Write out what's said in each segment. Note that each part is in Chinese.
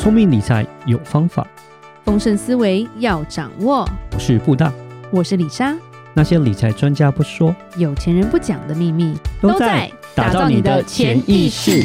聪明理财有方法，丰盛思维要掌握。我是布大，我是李莎。那些理财专家不说，有钱人不讲的秘密，都在打造你的潜意识。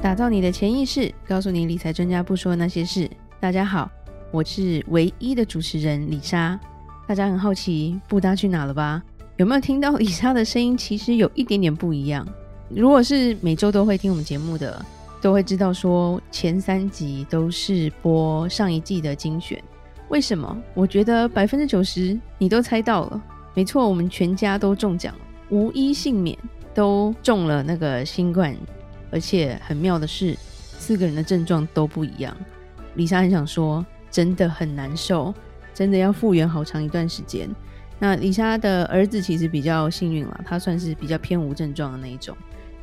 打造你的潜意识，告诉你理财专家不说那些事。大家好，我是唯一的主持人李莎。大家很好奇布大去哪了吧？有没有听到李莎的声音？其实有一点点不一样。如果是每周都会听我们节目的。都会知道说前三集都是播上一季的精选，为什么？我觉得百分之九十你都猜到了，没错，我们全家都中奖了，无一幸免，都中了那个新冠，而且很妙的是，四个人的症状都不一样。李莎很想说，真的很难受，真的要复原好长一段时间。那李莎的儿子其实比较幸运了，他算是比较偏无症状的那一种。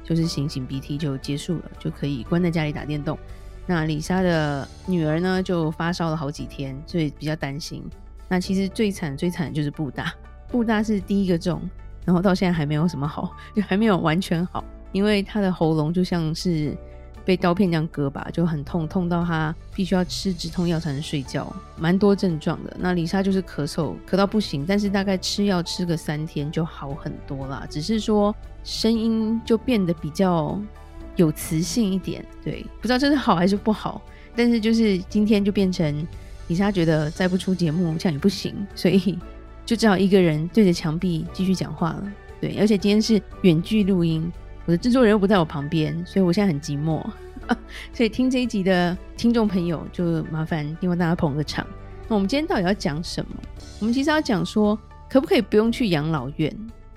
就是擤擤鼻涕就结束了，就可以关在家里打电动。那李莎的女儿呢，就发烧了好几天，所以比较担心。那其实最惨最惨的就是布大，布大是第一个中，然后到现在还没有什么好，就 还没有完全好，因为他的喉咙就像是。被刀片这样割吧，就很痛，痛到他必须要吃止痛药才能睡觉，蛮多症状的。那李莎就是咳嗽，咳到不行，但是大概吃药吃个三天就好很多啦，只是说声音就变得比较有磁性一点。对，不知道这是好还是不好，但是就是今天就变成李莎觉得再不出节目这样也不行，所以就只好一个人对着墙壁继续讲话了。对，而且今天是远距录音。我的制作人又不在我旁边，所以我现在很寂寞。所以听这一集的听众朋友就麻烦另外大家捧个场。那我们今天到底要讲什么？我们其实要讲说，可不可以不用去养老院，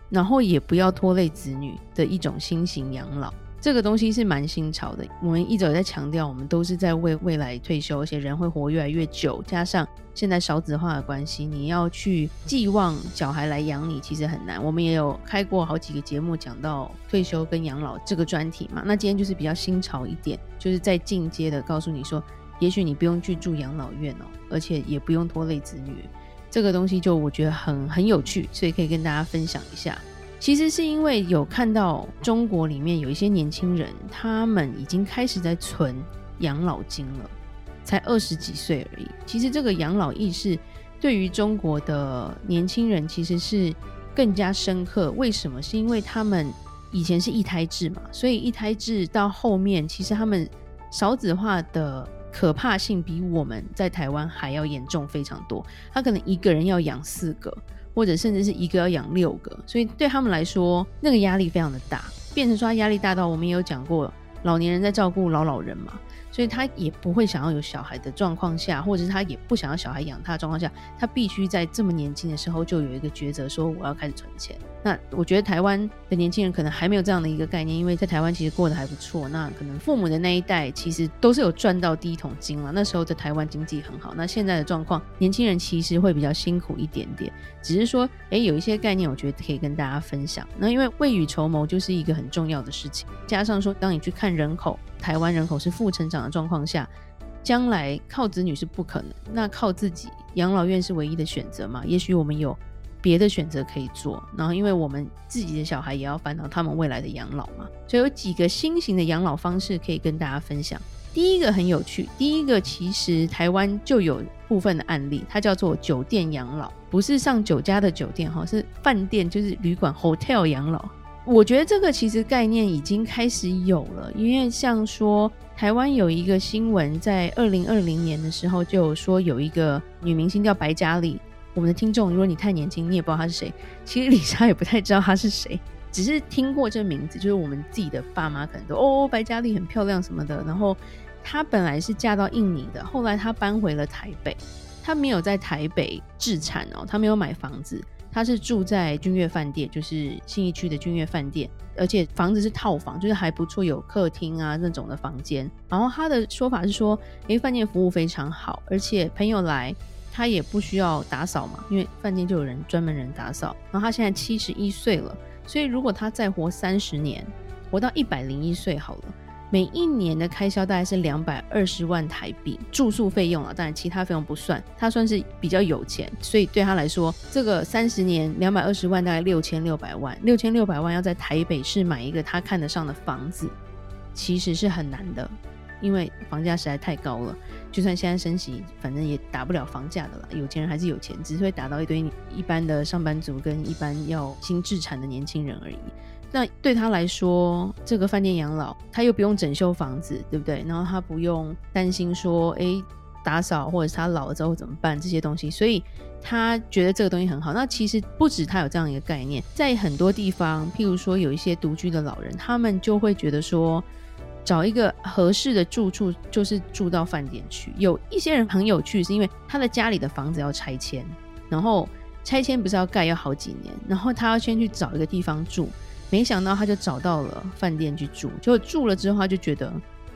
然后也不要拖累子女的一种新型养老。这个东西是蛮新潮的，我们一直有在强调，我们都是在为未来退休，而且人会活越来越久，加上现在少子化的关系，你要去寄望小孩来养你，其实很难。我们也有开过好几个节目讲到退休跟养老这个专题嘛，那今天就是比较新潮一点，就是在进阶的告诉你说，也许你不用去住养老院哦，而且也不用拖累子女，这个东西就我觉得很很有趣，所以可以跟大家分享一下。其实是因为有看到中国里面有一些年轻人，他们已经开始在存养老金了，才二十几岁而已。其实这个养老意识对于中国的年轻人其实是更加深刻。为什么？是因为他们以前是一胎制嘛，所以一胎制到后面，其实他们少子化的可怕性比我们在台湾还要严重非常多。他可能一个人要养四个。或者甚至是一个要养六个，所以对他们来说，那个压力非常的大，变成说他压力大到我们也有讲过，老年人在照顾老老人嘛。所以他也不会想要有小孩的状况下，或者是他也不想要小孩养他的状况下，他必须在这么年轻的时候就有一个抉择，说我要开始存钱。那我觉得台湾的年轻人可能还没有这样的一个概念，因为在台湾其实过得还不错。那可能父母的那一代其实都是有赚到第一桶金了，那时候在台湾经济很好。那现在的状况，年轻人其实会比较辛苦一点点，只是说，诶，有一些概念，我觉得可以跟大家分享。那因为未雨绸缪就是一个很重要的事情，加上说，当你去看人口。台湾人口是负成长的状况下，将来靠子女是不可能，那靠自己养老院是唯一的选择嘛？也许我们有别的选择可以做，然后因为我们自己的小孩也要烦恼他们未来的养老嘛，所以有几个新型的养老方式可以跟大家分享。第一个很有趣，第一个其实台湾就有部分的案例，它叫做酒店养老，不是上酒家的酒店哈，是饭店，就是旅馆 hotel 养老。我觉得这个其实概念已经开始有了，因为像说台湾有一个新闻，在二零二零年的时候就有说有一个女明星叫白嘉莉。我们的听众，如果你太年轻，你也不知道她是谁，其实 李莎也不太知道她是谁，只是听过这名字，就是我们自己的爸妈可能都哦，白嘉莉很漂亮什么的。然后她本来是嫁到印尼的，后来她搬回了台北，她没有在台北置产哦，她没有买房子。他是住在君悦饭店，就是信义区的君悦饭店，而且房子是套房，就是还不错，有客厅啊那种的房间。然后他的说法是说，诶，饭店服务非常好，而且朋友来他也不需要打扫嘛，因为饭店就有人专门人打扫。然后他现在七十一岁了，所以如果他再活三十年，活到一百零一岁好了。每一年的开销大概是两百二十万台币，住宿费用啊，当然其他费用不算，他算是比较有钱，所以对他来说，这个三十年两百二十万大概六千六百万，六千六百万要在台北市买一个他看得上的房子，其实是很难的。因为房价实在太高了。就算现在升息，反正也打不了房价的了。有钱人还是有钱，只是会打到一堆一般的上班族跟一般要新置产的年轻人而已。那对他来说，这个饭店养老，他又不用整修房子，对不对？然后他不用担心说，诶，打扫或者是他老了之后怎么办这些东西，所以他觉得这个东西很好。那其实不止他有这样一个概念，在很多地方，譬如说有一些独居的老人，他们就会觉得说，找一个合适的住处就是住到饭店去。有一些人很有趣，是因为他的家里的房子要拆迁，然后拆迁不是要盖要好几年，然后他要先去找一个地方住。没想到他就找到了饭店去住，结果住了之后他就觉得，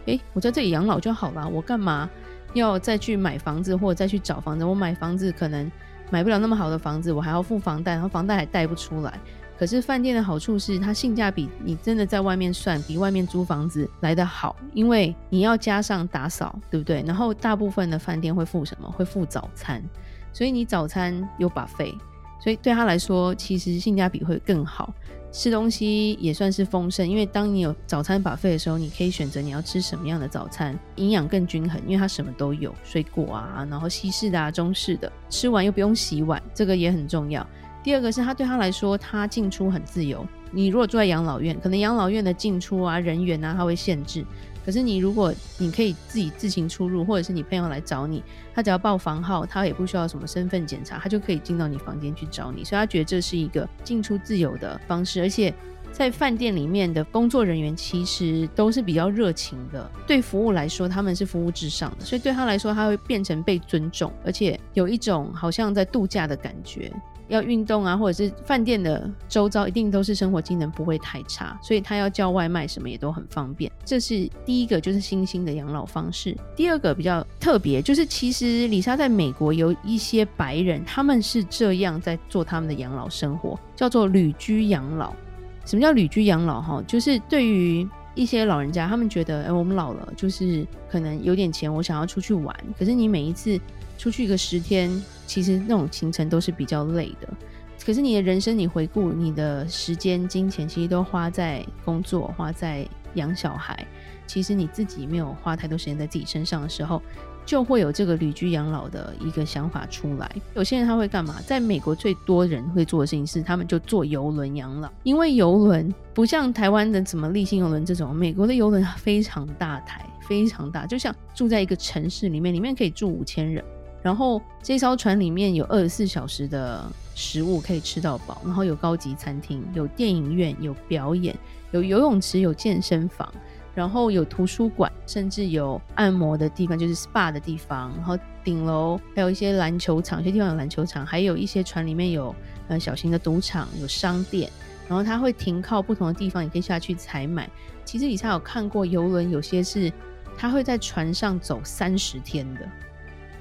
诶，我在这里养老就好了，我干嘛要再去买房子或者再去找房子？我买房子可能买不了那么好的房子，我还要付房贷，然后房贷还贷不出来。可是饭店的好处是它性价比，你真的在外面算比外面租房子来得好，因为你要加上打扫，对不对？然后大部分的饭店会付什么？会付早餐，所以你早餐有把费所以对他来说其实性价比会更好。吃东西也算是丰盛，因为当你有早餐把费的时候，你可以选择你要吃什么样的早餐，营养更均衡，因为它什么都有，水果啊，然后西式的啊，中式的，吃完又不用洗碗，这个也很重要。第二个是他对他来说，他进出很自由。你如果住在养老院，可能养老院的进出啊，人员啊，他会限制。可是你如果你可以自己自行出入，或者是你朋友来找你，他只要报房号，他也不需要什么身份检查，他就可以进到你房间去找你。所以他觉得这是一个进出自由的方式，而且在饭店里面的工作人员其实都是比较热情的，对服务来说他们是服务至上的，所以对他来说他会变成被尊重，而且有一种好像在度假的感觉。要运动啊，或者是饭店的周遭一定都是生活机能不会太差，所以他要叫外卖什么也都很方便。这是第一个，就是新兴的养老方式。第二个比较特别，就是其实李莎在美国有一些白人，他们是这样在做他们的养老生活，叫做旅居养老。什么叫旅居养老？哈，就是对于一些老人家，他们觉得，哎，我们老了，就是可能有点钱，我想要出去玩，可是你每一次。出去一个十天，其实那种行程都是比较累的。可是你的人生，你回顾你的时间、金钱，其实都花在工作、花在养小孩。其实你自己没有花太多时间在自己身上的时候，就会有这个旅居养老的一个想法出来。有些人他会干嘛？在美国最多人会做的事情是，他们就坐游轮养老。因为游轮不像台湾的什么立信游轮这种，美国的游轮非常大台，非常大，就像住在一个城市里面，里面可以住五千人。然后这艘船里面有二十四小时的食物可以吃到饱，然后有高级餐厅，有电影院，有表演，有游泳池，有健身房，然后有图书馆，甚至有按摩的地方，就是 SPA 的地方。然后顶楼还有一些篮球场，有些地方有篮球场，还有一些船里面有呃小型的赌场，有商店。然后它会停靠不同的地方，你可以下去采买。其实以前有看过游轮，有些是它会在船上走三十天的。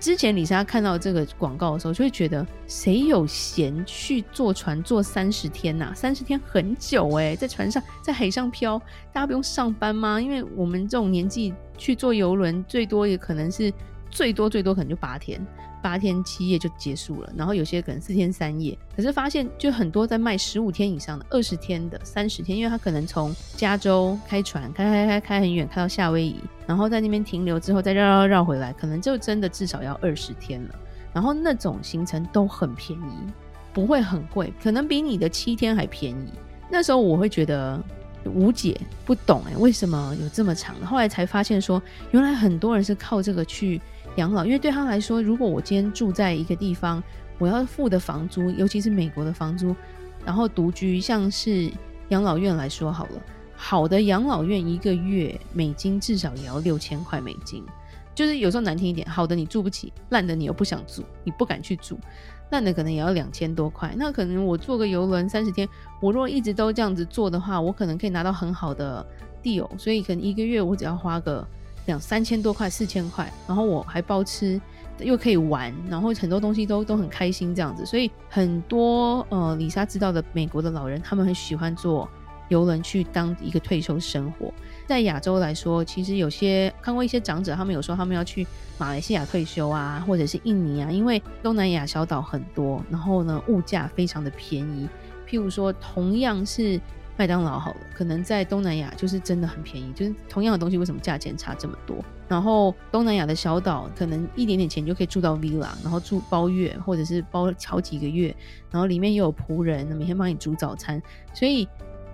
之前李莎看到这个广告的时候，就会觉得谁有闲去坐船坐三十天呐、啊？三十天很久诶、在船上在海上漂，大家不用上班吗？因为我们这种年纪去坐游轮，最多也可能是最多最多可能就八天。八天七夜就结束了，然后有些可能四天三夜，可是发现就很多在卖十五天以上的、二十天的、三十天，因为他可能从加州开船开开开开很远，开到夏威夷，然后在那边停留之后再绕绕绕回来，可能就真的至少要二十天了。然后那种行程都很便宜，不会很贵，可能比你的七天还便宜。那时候我会觉得无解，不懂哎，为什么有这么长？后来才发现说，原来很多人是靠这个去。养老，因为对他来说，如果我今天住在一个地方，我要付的房租，尤其是美国的房租，然后独居，像是养老院来说好了，好的养老院一个月美金至少也要六千块美金，就是有时候难听一点，好的你住不起，烂的你又不想住，你不敢去住，烂的可能也要两千多块。那可能我坐个游轮三十天，我如果一直都这样子做的话，我可能可以拿到很好的 deal，所以可能一个月我只要花个。两三千多块，四千块，然后我还包吃，又可以玩，然后很多东西都都很开心这样子，所以很多呃，李莎知道的美国的老人，他们很喜欢坐邮轮去当一个退休生活。在亚洲来说，其实有些看过一些长者，他们有说他们要去马来西亚退休啊，或者是印尼啊，因为东南亚小岛很多，然后呢物价非常的便宜。譬如说，同样是麦当劳好了，可能在东南亚就是真的很便宜，就是同样的东西为什么价钱差这么多？然后东南亚的小岛可能一点点钱就可以住到 villa，然后住包月或者是包好几个月，然后里面也有仆人，每天帮你煮早餐，所以。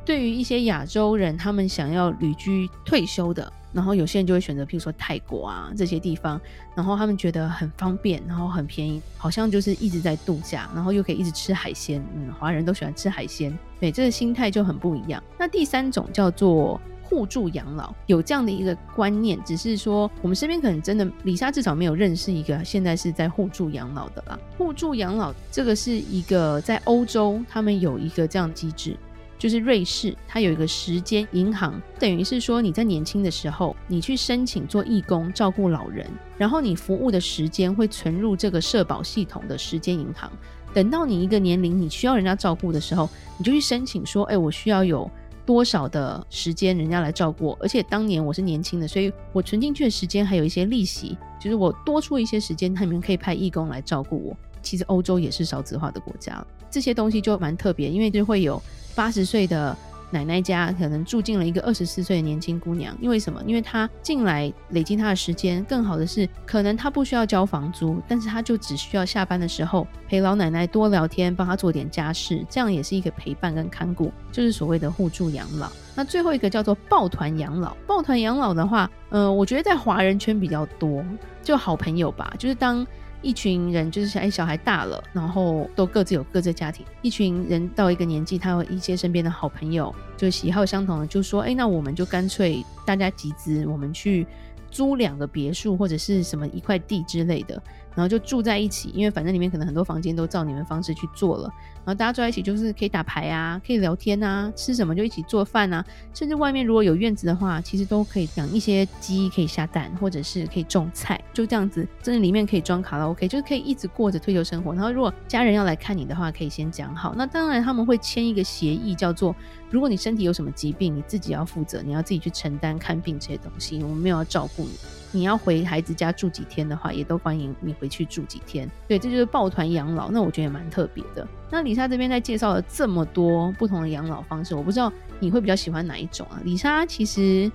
对于一些亚洲人，他们想要旅居退休的，然后有些人就会选择，譬如说泰国啊这些地方，然后他们觉得很方便，然后很便宜，好像就是一直在度假，然后又可以一直吃海鲜。嗯，华人都喜欢吃海鲜，对，这个心态就很不一样。那第三种叫做互助养老，有这样的一个观念，只是说我们身边可能真的李莎至少没有认识一个现在是在互助养老的啦。互助养老这个是一个在欧洲，他们有一个这样的机制。就是瑞士，它有一个时间银行，等于是说你在年轻的时候，你去申请做义工照顾老人，然后你服务的时间会存入这个社保系统的时间银行。等到你一个年龄你需要人家照顾的时候，你就去申请说，哎，我需要有多少的时间人家来照顾我，而且当年我是年轻的，所以我存进去的时间还有一些利息，就是我多出一些时间，他们可以派义工来照顾我。其实欧洲也是少子化的国家，这些东西就蛮特别，因为就会有。八十岁的奶奶家可能住进了一个二十四岁的年轻姑娘，因为什么？因为她进来累积她的时间。更好的是，可能她不需要交房租，但是她就只需要下班的时候陪老奶奶多聊天，帮她做点家事，这样也是一个陪伴跟看顾，就是所谓的互助养老。那最后一个叫做抱团养老。抱团养老的话，呃，我觉得在华人圈比较多，就好朋友吧，就是当。一群人就是想，哎，小孩大了，然后都各自有各自的家庭。一群人到一个年纪，他有一些身边的好朋友，就喜好相同的，就说，哎，那我们就干脆大家集资，我们去租两个别墅或者是什么一块地之类的。然后就住在一起，因为反正里面可能很多房间都照你们方式去做了。然后大家住在一起，就是可以打牌啊，可以聊天啊，吃什么就一起做饭啊。甚至外面如果有院子的话，其实都可以养一些鸡，可以下蛋，或者是可以种菜，就这样子。真的里面可以装卡拉 OK，就是可以一直过着退休生活。然后如果家人要来看你的话，可以先讲好。那当然他们会签一个协议，叫做如果你身体有什么疾病，你自己要负责，你要自己去承担看病这些东西，我们没有要照顾你。你要回孩子家住几天的话，也都欢迎你回去住几天。对，这就是抱团养老，那我觉得也蛮特别的。那李莎这边在介绍了这么多不同的养老方式，我不知道你会比较喜欢哪一种啊？李莎其实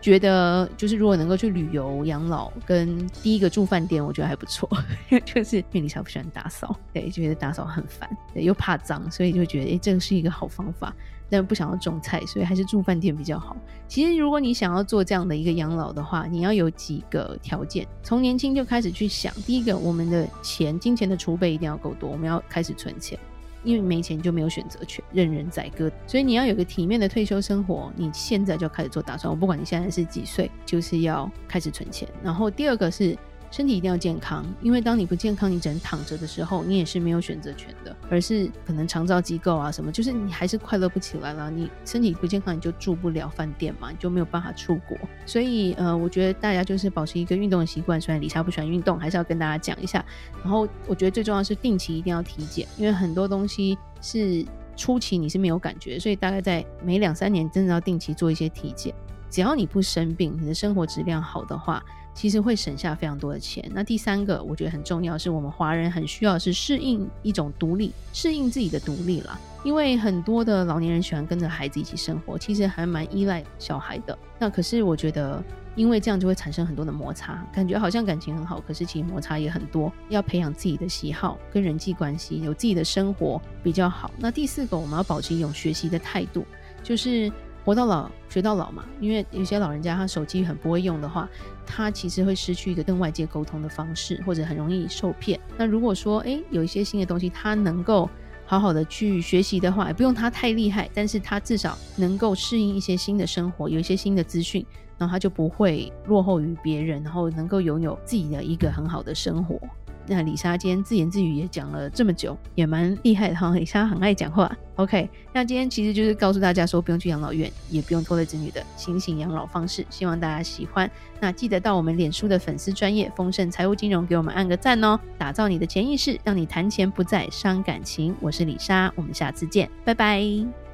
觉得，就是如果能够去旅游养老，跟第一个住饭店，我觉得还不错。就是因为李莎不喜欢打扫，对，觉得打扫很烦，对，又怕脏，所以就觉得，哎，这个是一个好方法。但不想要种菜，所以还是住饭店比较好。其实，如果你想要做这样的一个养老的话，你要有几个条件。从年轻就开始去想，第一个，我们的钱、金钱的储备一定要够多，我们要开始存钱，因为没钱就没有选择权，任人宰割。所以你要有个体面的退休生活，你现在就开始做打算。我不管你现在是几岁，就是要开始存钱。然后第二个是。身体一定要健康，因为当你不健康，你只能躺着的时候，你也是没有选择权的，而是可能长照机构啊什么，就是你还是快乐不起来了。你身体不健康，你就住不了饭店嘛，你就没有办法出国。所以呃，我觉得大家就是保持一个运动的习惯。虽然李莎不喜欢运动，还是要跟大家讲一下。然后我觉得最重要是定期一定要体检，因为很多东西是初期你是没有感觉，所以大概在每两三年真的要定期做一些体检。只要你不生病，你的生活质量好的话，其实会省下非常多的钱。那第三个，我觉得很重要，是我们华人很需要是适应一种独立，适应自己的独立啦。因为很多的老年人喜欢跟着孩子一起生活，其实还蛮依赖小孩的。那可是我觉得，因为这样就会产生很多的摩擦，感觉好像感情很好，可是其实摩擦也很多。要培养自己的喜好跟人际关系，有自己的生活比较好。那第四个，我们要保持一种学习的态度，就是。活到老学到老嘛，因为有些老人家他手机很不会用的话，他其实会失去一个跟外界沟通的方式，或者很容易受骗。那如果说诶有一些新的东西，他能够好好的去学习的话，也不用他太厉害，但是他至少能够适应一些新的生活，有一些新的资讯，然后他就不会落后于别人，然后能够拥有自己的一个很好的生活。那李莎今天自言自语也讲了这么久，也蛮厉害的哈。李莎很爱讲话。OK，那今天其实就是告诉大家说，不用去养老院，也不用拖累子女的新型养老方式，希望大家喜欢。那记得到我们脸书的粉丝专业丰盛财务金融给我们按个赞哦，打造你的潜意识，让你谈钱不再伤感情。我是李莎，我们下次见，拜拜。